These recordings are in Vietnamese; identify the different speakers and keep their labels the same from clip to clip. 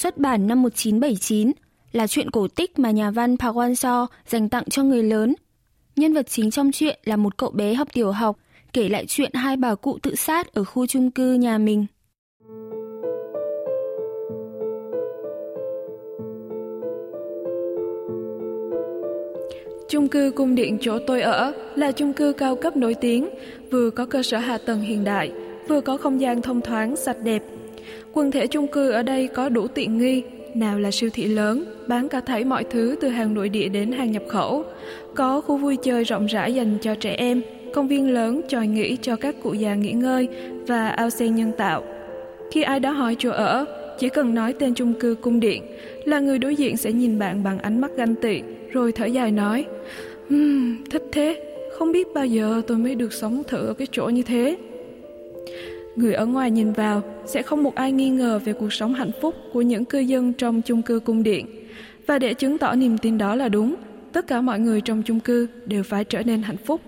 Speaker 1: xuất bản năm 1979, là chuyện cổ tích mà nhà văn Park Wan-so dành tặng cho người lớn. Nhân vật chính trong chuyện là một cậu bé học tiểu học kể lại chuyện hai bà cụ tự sát ở khu chung cư nhà mình.
Speaker 2: Chung cư cung điện chỗ tôi ở là chung cư cao cấp nổi tiếng, vừa có cơ sở hạ tầng hiện đại, vừa có không gian thông thoáng, sạch đẹp. Quần thể chung cư ở đây có đủ tiện nghi, nào là siêu thị lớn, bán cả thảy mọi thứ từ hàng nội địa đến hàng nhập khẩu, có khu vui chơi rộng rãi dành cho trẻ em, công viên lớn tròi nghỉ cho các cụ già nghỉ ngơi và ao sen nhân tạo. Khi ai đó hỏi chỗ ở, chỉ cần nói tên chung cư cung điện là người đối diện sẽ nhìn bạn bằng ánh mắt ganh tị, rồi thở dài nói, um, thích thế, không biết bao giờ tôi mới được sống thử ở cái chỗ như thế. Người ở ngoài nhìn vào sẽ không một ai nghi ngờ về cuộc sống hạnh phúc của những cư dân trong chung cư cung điện. Và để chứng tỏ niềm tin đó là đúng, tất cả mọi người trong chung cư đều phải trở nên hạnh phúc.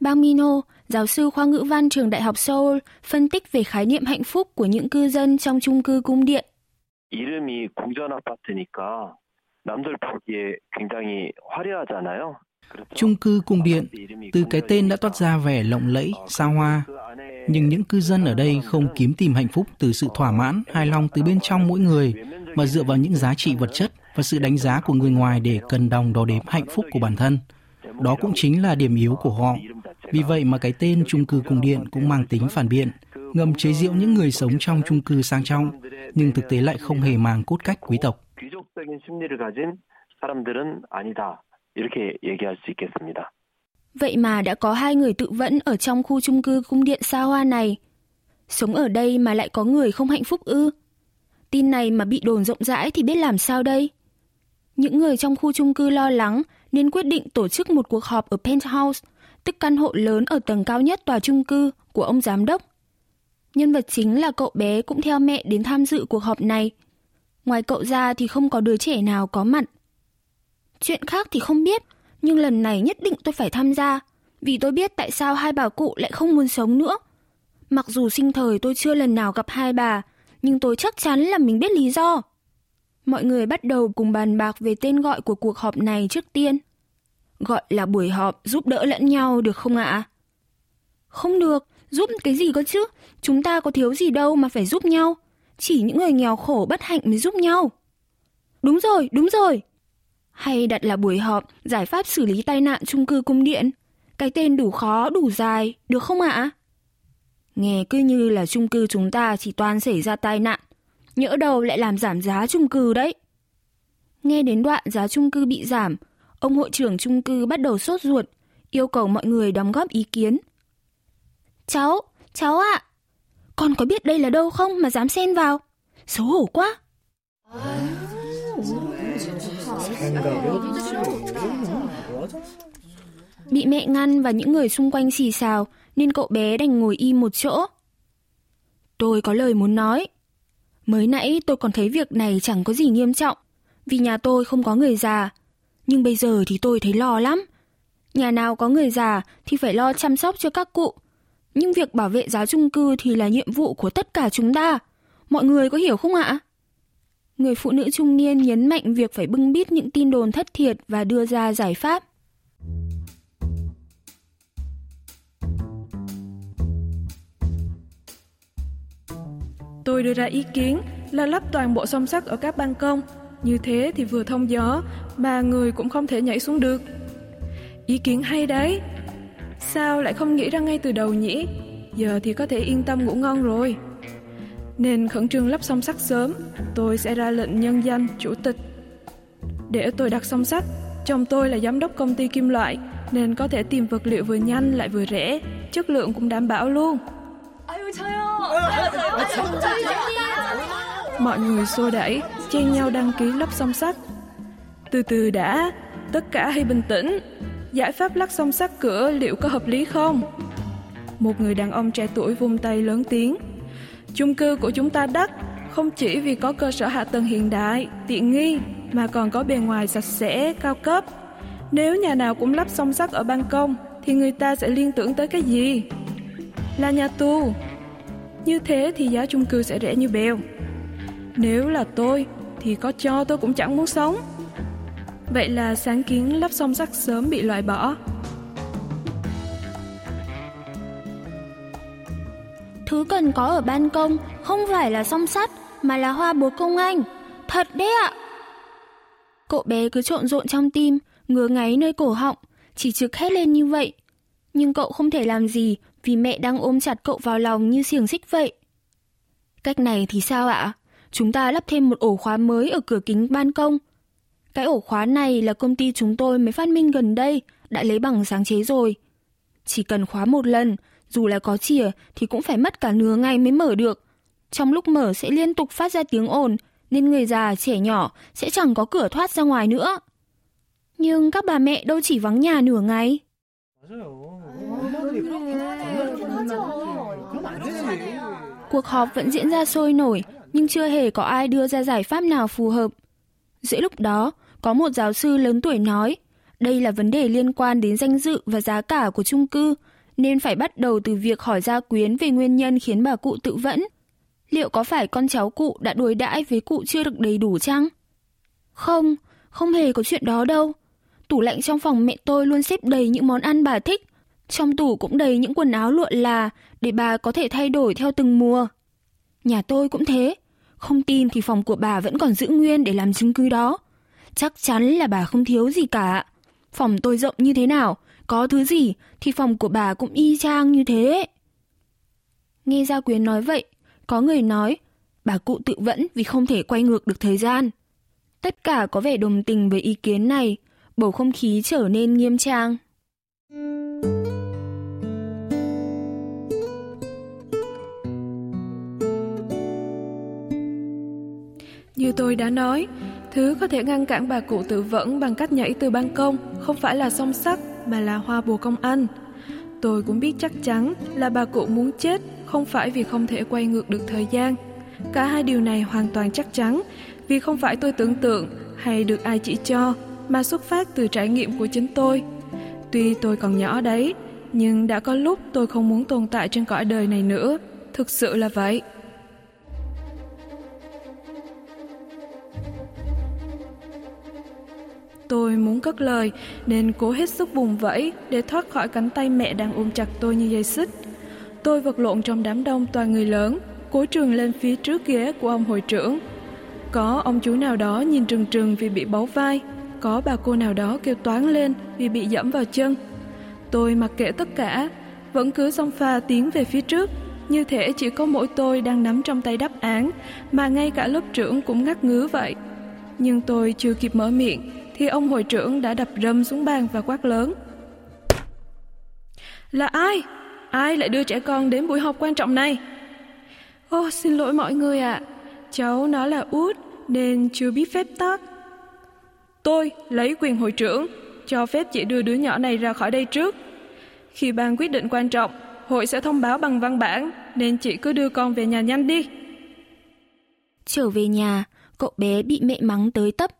Speaker 1: Bang Mino, giáo sư khoa ngữ văn trường Đại học Seoul, phân tích về khái niệm hạnh phúc của những cư dân trong chung cư cung điện.
Speaker 3: 이름이 궁전 아파트니까 남들 보기에 굉장히 화려하잖아요.
Speaker 4: Chung cư cung điện, từ cái tên đã toát ra vẻ lộng lẫy, xa hoa. Nhưng những cư dân ở đây không kiếm tìm hạnh phúc từ sự thỏa mãn, hài lòng từ bên trong mỗi người, mà dựa vào những giá trị vật chất và sự đánh giá của người ngoài để cân đồng đo đếm hạnh phúc của bản thân. Đó cũng chính là điểm yếu của họ. Vì vậy mà cái tên chung cư cung điện cũng mang tính phản biện, ngầm chế giễu những người sống trong chung cư sang trọng, nhưng thực tế lại không hề mang cốt cách quý tộc.
Speaker 3: 귀족적인 심리를 가진 사람들은 아니다. 이렇게 얘기할 수 있겠습니다.
Speaker 1: Vậy mà đã có hai người tự vẫn ở trong khu chung cư cung điện xa hoa này. Sống ở đây mà lại có người không hạnh phúc ư? Tin này mà bị đồn rộng rãi thì biết làm sao đây? Những người trong khu chung cư lo lắng nên quyết định tổ chức một cuộc họp ở penthouse, tức căn hộ lớn ở tầng cao nhất tòa chung cư của ông giám đốc. Nhân vật chính là cậu bé cũng theo mẹ đến tham dự cuộc họp này. Ngoài cậu ra thì không có đứa trẻ nào có mặt. Chuyện khác thì không biết, nhưng lần này nhất định tôi phải tham gia, vì tôi biết tại sao hai bà cụ lại không muốn sống nữa. Mặc dù sinh thời tôi chưa lần nào gặp hai bà, nhưng tôi chắc chắn là mình biết lý do. Mọi người bắt đầu cùng bàn bạc về tên gọi của cuộc họp này trước tiên. Gọi là buổi họp giúp đỡ lẫn nhau được không ạ? Không được, giúp cái gì cơ chứ? Chúng ta có thiếu gì đâu mà phải giúp nhau. Chỉ những người nghèo khổ bất hạnh mới giúp nhau. Đúng rồi, đúng rồi. Hay đặt là buổi họp giải pháp xử lý tai nạn chung cư cung điện. Cái tên đủ khó, đủ dài, được không ạ? Nghe cứ như là chung cư chúng ta chỉ toàn xảy ra tai nạn. Nhỡ đầu lại làm giảm giá chung cư đấy. Nghe đến đoạn giá chung cư bị giảm, ông hội trưởng chung cư bắt đầu sốt ruột, yêu cầu mọi người đóng góp ý kiến. Cháu, cháu ạ, con có biết đây là đâu không mà dám xen vào? Xấu hổ quá. Bị mẹ ngăn và những người xung quanh xì xào, nên cậu bé đành ngồi im một chỗ. Tôi có lời muốn nói. Mới nãy tôi còn thấy việc này chẳng có gì nghiêm trọng, vì nhà tôi không có người già. Nhưng bây giờ thì tôi thấy lo lắm. Nhà nào có người già thì phải lo chăm sóc cho các cụ. Nhưng việc bảo vệ giá chung cư thì là nhiệm vụ của tất cả chúng ta. Mọi người có hiểu không ạ? Người phụ nữ trung niên nhấn mạnh việc phải bưng bít những tin đồn thất thiệt và đưa ra giải pháp.
Speaker 2: Tôi đưa ra ý kiến là lắp toàn bộ song sắt ở các ban công. Như thế thì vừa thông gió, mà người cũng không thể nhảy xuống được. Ý kiến hay đấy. Sao lại không nghĩ ra ngay từ đầu nhỉ? Giờ thì có thể yên tâm ngủ ngon rồi nên khẩn trương lắp xong sắt sớm, tôi sẽ ra lệnh nhân danh chủ tịch. Để tôi đặt xong sắt. chồng tôi là giám đốc công ty kim loại nên có thể tìm vật liệu vừa nhanh lại vừa rẻ, chất lượng cũng đảm bảo luôn. Mọi người xô đẩy, chen nhau đăng ký lắp xong sắt. Từ từ đã, tất cả hãy bình tĩnh. Giải pháp lắp xong sắt cửa liệu có hợp lý không? Một người đàn ông trẻ tuổi vung tay lớn tiếng – Chung cư của chúng ta đắt, không chỉ vì có cơ sở hạ tầng hiện đại, tiện nghi, mà còn có bề ngoài sạch sẽ, cao cấp. Nếu nhà nào cũng lắp song sắt ở ban công, thì người ta sẽ liên tưởng tới cái gì? Là nhà tù. Như thế thì giá chung cư sẽ rẻ như bèo. Nếu là tôi, thì có cho tôi cũng chẳng muốn sống. Vậy là sáng kiến lắp song sắt sớm bị loại bỏ.
Speaker 1: Thứ cần có ở ban công không phải là song sắt mà là hoa bồ công anh. Thật đấy ạ. Cậu bé cứ trộn rộn trong tim, ngứa ngáy nơi cổ họng, chỉ trực hét lên như vậy. Nhưng cậu không thể làm gì vì mẹ đang ôm chặt cậu vào lòng như xiềng xích vậy. Cách này thì sao ạ? Chúng ta lắp thêm một ổ khóa mới ở cửa kính ban công. Cái ổ khóa này là công ty chúng tôi mới phát minh gần đây, đã lấy bằng sáng chế rồi. Chỉ cần khóa một lần, dù là có chìa thì cũng phải mất cả nửa ngày mới mở được. Trong lúc mở sẽ liên tục phát ra tiếng ồn, nên người già, trẻ nhỏ sẽ chẳng có cửa thoát ra ngoài nữa. Nhưng các bà mẹ đâu chỉ vắng nhà nửa ngày. Cuộc họp vẫn diễn ra sôi nổi, nhưng chưa hề có ai đưa ra giải pháp nào phù hợp. Giữa lúc đó, có một giáo sư lớn tuổi nói, đây là vấn đề liên quan đến danh dự và giá cả của chung cư, nên phải bắt đầu từ việc hỏi gia quyến về nguyên nhân khiến bà cụ tự vẫn. Liệu có phải con cháu cụ đã đối đãi với cụ chưa được đầy đủ chăng? Không, không hề có chuyện đó đâu. Tủ lạnh trong phòng mẹ tôi luôn xếp đầy những món ăn bà thích. Trong tủ cũng đầy những quần áo lụa là để bà có thể thay đổi theo từng mùa. Nhà tôi cũng thế. Không tin thì phòng của bà vẫn còn giữ nguyên để làm chứng cứ đó. Chắc chắn là bà không thiếu gì cả. Phòng tôi rộng như thế nào, có thứ gì thì phòng của bà cũng y chang như thế. Nghe Gia Quyến nói vậy, có người nói bà cụ tự vẫn vì không thể quay ngược được thời gian. Tất cả có vẻ đồng tình với ý kiến này, bầu không khí trở nên nghiêm trang.
Speaker 2: Như tôi đã nói, thứ có thể ngăn cản bà cụ tự vẫn bằng cách nhảy từ ban công không phải là song sắt mà là hoa bồ công anh. Tôi cũng biết chắc chắn là bà cụ muốn chết không phải vì không thể quay ngược được thời gian. Cả hai điều này hoàn toàn chắc chắn vì không phải tôi tưởng tượng hay được ai chỉ cho mà xuất phát từ trải nghiệm của chính tôi. Tuy tôi còn nhỏ đấy, nhưng đã có lúc tôi không muốn tồn tại trên cõi đời này nữa. Thực sự là vậy. Tôi muốn cất lời nên cố hết sức vùng vẫy để thoát khỏi cánh tay mẹ đang ôm chặt tôi như dây xích. Tôi vật lộn trong đám đông toàn người lớn, cố trường lên phía trước ghế của ông hội trưởng. Có ông chú nào đó nhìn trừng trừng vì bị bấu vai, có bà cô nào đó kêu toán lên vì bị dẫm vào chân. Tôi mặc kệ tất cả, vẫn cứ song pha tiến về phía trước, như thể chỉ có mỗi tôi đang nắm trong tay đáp án, mà ngay cả lớp trưởng cũng ngắt ngứ vậy. Nhưng tôi chưa kịp mở miệng, thì ông hội trưởng đã đập rầm xuống bàn và quát lớn. Là ai? Ai lại đưa trẻ con đến buổi học quan trọng này? Ô, xin lỗi mọi người ạ. À. Cháu nó là út nên chưa biết phép tắc. Tôi lấy quyền hội trưởng, cho phép chị đưa đứa nhỏ này ra khỏi đây trước. Khi ban quyết định quan trọng, hội sẽ thông báo bằng văn bản, nên chị cứ đưa con về nhà nhanh đi.
Speaker 1: Trở về nhà, cậu bé bị mẹ mắng tới tấp.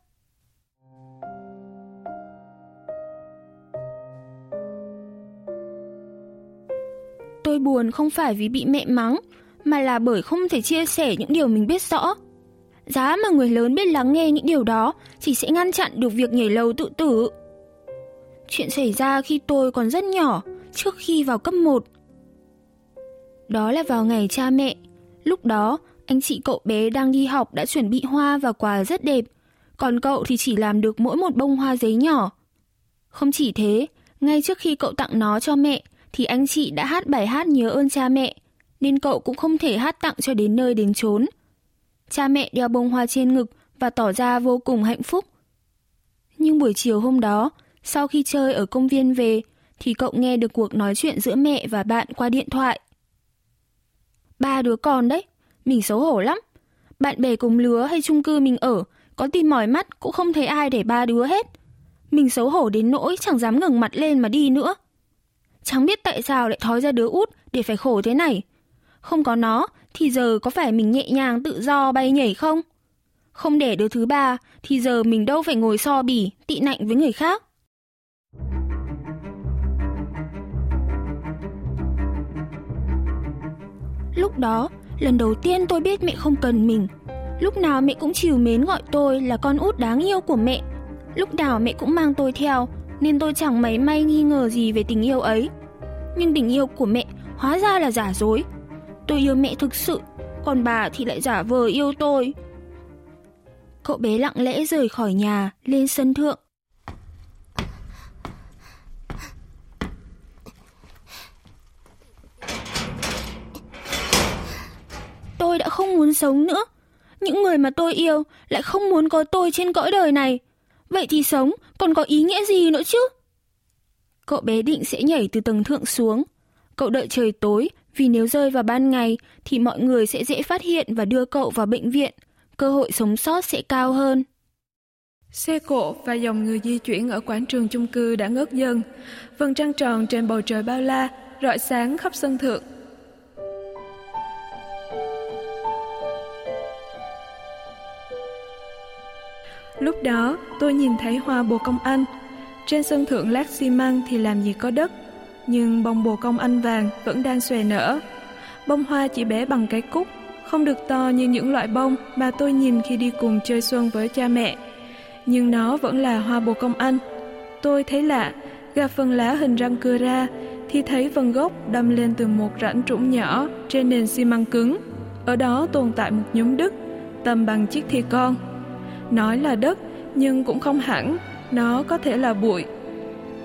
Speaker 1: Tôi buồn không phải vì bị mẹ mắng, mà là bởi không thể chia sẻ những điều mình biết rõ. Giá mà người lớn biết lắng nghe những điều đó chỉ sẽ ngăn chặn được việc nhảy lầu tự tử. Chuyện xảy ra khi tôi còn rất nhỏ, trước khi vào cấp 1. Đó là vào ngày cha mẹ. Lúc đó, anh chị cậu bé đang đi học đã chuẩn bị hoa và quà rất đẹp, còn cậu thì chỉ làm được mỗi một bông hoa giấy nhỏ. Không chỉ thế, ngay trước khi cậu tặng nó cho mẹ, thì anh chị đã hát bài hát nhớ ơn cha mẹ, nên cậu cũng không thể hát tặng cho đến nơi đến chốn. Cha mẹ đeo bông hoa trên ngực và tỏ ra vô cùng hạnh phúc. Nhưng buổi chiều hôm đó, sau khi chơi ở công viên về, thì cậu nghe được cuộc nói chuyện giữa mẹ và bạn qua điện thoại. Ba đứa con đấy, mình xấu hổ lắm. Bạn bè cùng lứa hay chung cư mình ở, có tìm mỏi mắt cũng không thấy ai để ba đứa hết. Mình xấu hổ đến nỗi chẳng dám ngẩng mặt lên mà đi nữa. Chẳng biết tại sao lại thói ra đứa út để phải khổ thế này. Không có nó thì giờ có phải mình nhẹ nhàng tự do bay nhảy không? Không để đứa thứ ba thì giờ mình đâu phải ngồi so bỉ tị nạnh với người khác. Lúc đó, lần đầu tiên tôi biết mẹ không cần mình. Lúc nào mẹ cũng chiều mến gọi tôi là con út đáng yêu của mẹ. Lúc nào mẹ cũng mang tôi theo, nên tôi chẳng mấy may nghi ngờ gì về tình yêu ấy. Nhưng tình yêu của mẹ hóa ra là giả dối. Tôi yêu mẹ thực sự, còn bà thì lại giả vờ yêu tôi. Cậu bé lặng lẽ rời khỏi nhà, lên sân thượng. Tôi đã không muốn sống nữa. Những người mà tôi yêu lại không muốn có tôi trên cõi đời này. Vậy thì sống còn có ý nghĩa gì nữa chứ? Cậu bé định sẽ nhảy từ tầng thượng xuống. Cậu đợi trời tối vì nếu rơi vào ban ngày thì mọi người sẽ dễ phát hiện và đưa cậu vào bệnh viện. Cơ hội sống sót sẽ cao hơn.
Speaker 2: Xe cộ và dòng người di chuyển ở quảng trường chung cư đã ngớt dần. Vầng trăng tròn trên bầu trời bao la rọi sáng khắp sân thượng. Lúc đó, tôi nhìn thấy hoa bồ công anh. Trên sân thượng lát xi măng thì làm gì có đất, nhưng bông bồ công anh vàng vẫn đang xòe nở. Bông hoa chỉ bé bằng cái cúc, không được to như những loại bông mà tôi nhìn khi đi cùng chơi xuân với cha mẹ. Nhưng nó vẫn là hoa bồ công anh. Tôi thấy lạ, gạt phần lá hình răng cưa ra thì thấy phần gốc đâm lên từ một rãnh trũng nhỏ trên nền xi măng cứng. Ở đó tồn tại một nhúm đất, tầm bằng chiếc thi con. Nói là đất, nhưng cũng không hẳn, nó có thể là bụi.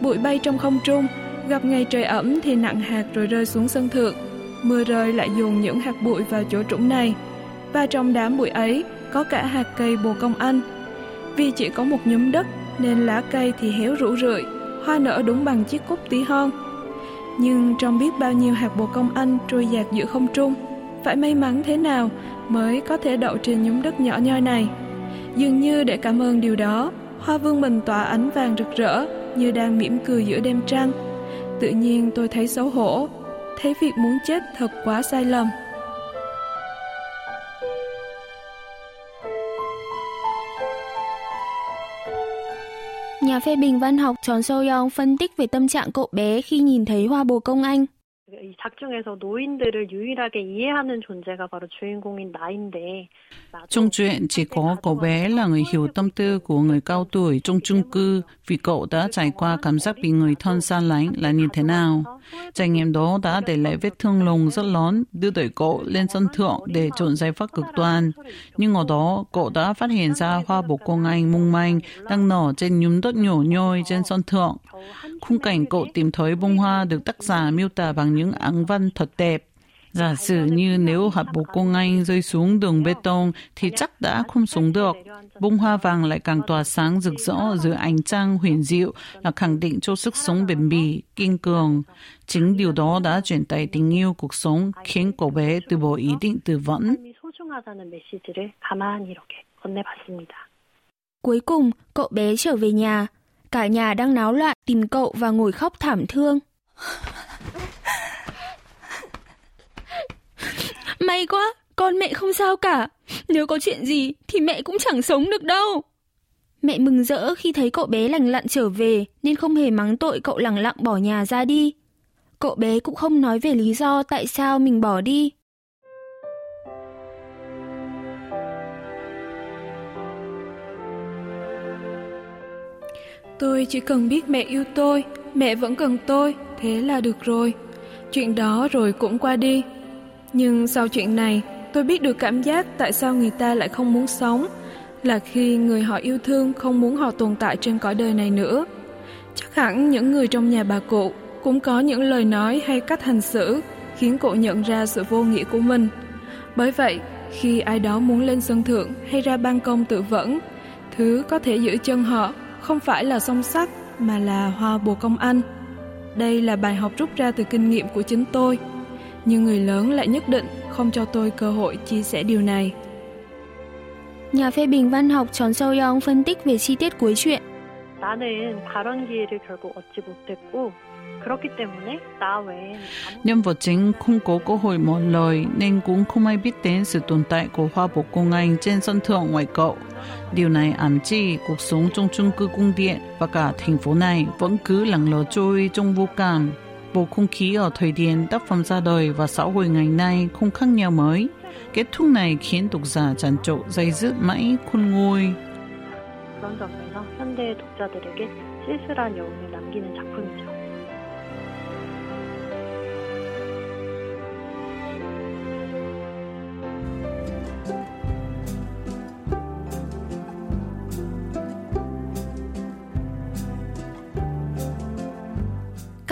Speaker 2: Bụi bay trong không trung, gặp ngày trời ẩm thì nặng hạt rồi rơi xuống sân thượng. Mưa rơi lại dồn những hạt bụi vào chỗ trũng này. Và trong đám bụi ấy có cả hạt cây bồ công anh. Vì chỉ có một nhúm đất nên lá cây thì héo rũ rượi, hoa nở đúng bằng chiếc cúc tí hon. Nhưng trong biết bao nhiêu hạt bồ công anh trôi dạt giữa không trung, phải may mắn thế nào mới có thể đậu trên nhúm đất nhỏ nhoi này. Dường như để cảm ơn điều đó, hoa vương mình tỏa ánh vàng rực rỡ như đang mỉm cười giữa đêm trăng. Tự nhiên tôi thấy xấu hổ, thấy việc muốn chết thật quá sai lầm.
Speaker 1: Nhà phê bình văn học Tròn Sâu Yong phân tích về tâm trạng cậu bé khi nhìn thấy hoa bồ công anh.
Speaker 5: 이 작중에서 노인들을 유일하게 이해하는 존재가 바로 주인공인 나인데
Speaker 6: Trong chuyện chỉ có cậu bé là người hiểu tâm tư của người cao tuổi trong chung cư vì cậu đã trải qua cảm giác bị người thân xa lánh là như thế nào. Trải nghiệm đó đã để lại vết thương lồng rất lớn, đưa đẩy cậu lên sân thượng để trộn giải pháp cực đoan. Nhưng ở đó, cậu đã phát hiện ra hoa bồ công anh mung manh đang nở trên nhúm đất nhổ nhôi trên sân thượng. Khung cảnh cậu tìm thấy bông hoa được tác giả miêu tả bằng những áng văn thật đẹp. Giả sử như nếu hạt bồ công anh rơi xuống đường bê tông thì chắc đã không sống được. Bông hoa vàng lại càng tỏa sáng rực rỡ giữa ánh trăng huyền diệu là khẳng định cho sức sống bền bỉ, kiên cường. Chính điều đó đã truyền tải tình yêu cuộc sống khiến cậu bé từ bỏ ý định từ vẫn.
Speaker 1: Cuối cùng, cậu bé trở về nhà. Cả nhà đang náo loạn tìm cậu và ngồi khóc thảm thương. May quá, con mẹ không sao cả. Nếu có chuyện gì thì mẹ cũng chẳng sống được đâu. Mẹ mừng rỡ khi thấy cậu bé lành lặn trở về nên không hề mắng tội cậu lẳng lặng bỏ nhà ra đi. Cậu bé cũng không nói về lý do tại sao mình bỏ đi.
Speaker 2: Tôi chỉ cần biết mẹ yêu tôi, mẹ vẫn cần tôi, thế là được rồi. Chuyện đó rồi cũng qua đi. Nhưng sau chuyện này, tôi biết được cảm giác tại sao người ta lại không muốn sống, là khi người họ yêu thương không muốn họ tồn tại trên cõi đời này nữa. Chắc hẳn những người trong nhà bà cụ cũng có những lời nói hay cách hành xử khiến cụ nhận ra sự vô nghĩa của mình. Bởi vậy, khi ai đó muốn lên sân thượng hay ra ban công tự vẫn, thứ có thể giữ chân họ không phải là song sắt mà là hoa bồ công anh. Đây là bài học rút ra từ kinh nghiệm của chính tôi nhưng người lớn lại nhất định không cho tôi cơ hội chia sẻ điều này.
Speaker 1: Nhà phê bình văn học Tròn Sâu Yong phân tích về chi tiết cuối
Speaker 5: chuyện.
Speaker 6: Nhân vật chính không có cơ hội mở lời nên cũng không ai biết đến sự tồn tại của hoa bổ công anh trên sân thượng ngoài cậu. Điều này ám chỉ cuộc sống trong chung cư cung điện và cả thành phố này vẫn cứ lặng lờ trôi trong vô cảm Bầu không khí ở thời điểm tác phẩm ra đời và xã hội ngày nay không khác nhau mấy. Kết thúc này khiến độc giả tràn trộn dây dứt mãi khôn nguôi.
Speaker 5: 그런 점에서 현대의 독자들에게 쓸쓸한 여운을 남기는 작품이죠.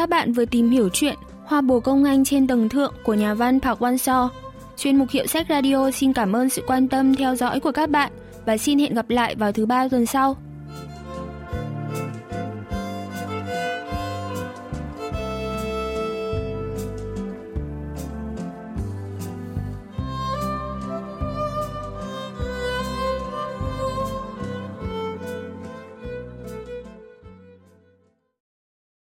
Speaker 1: Các bạn vừa tìm hiểu chuyện Hoa bồ công anh trên tầng thượng của nhà văn Park Wan So. Chuyên mục Hiệu sách Radio xin cảm ơn sự quan tâm theo dõi của các bạn và xin hẹn gặp lại vào thứ ba tuần sau.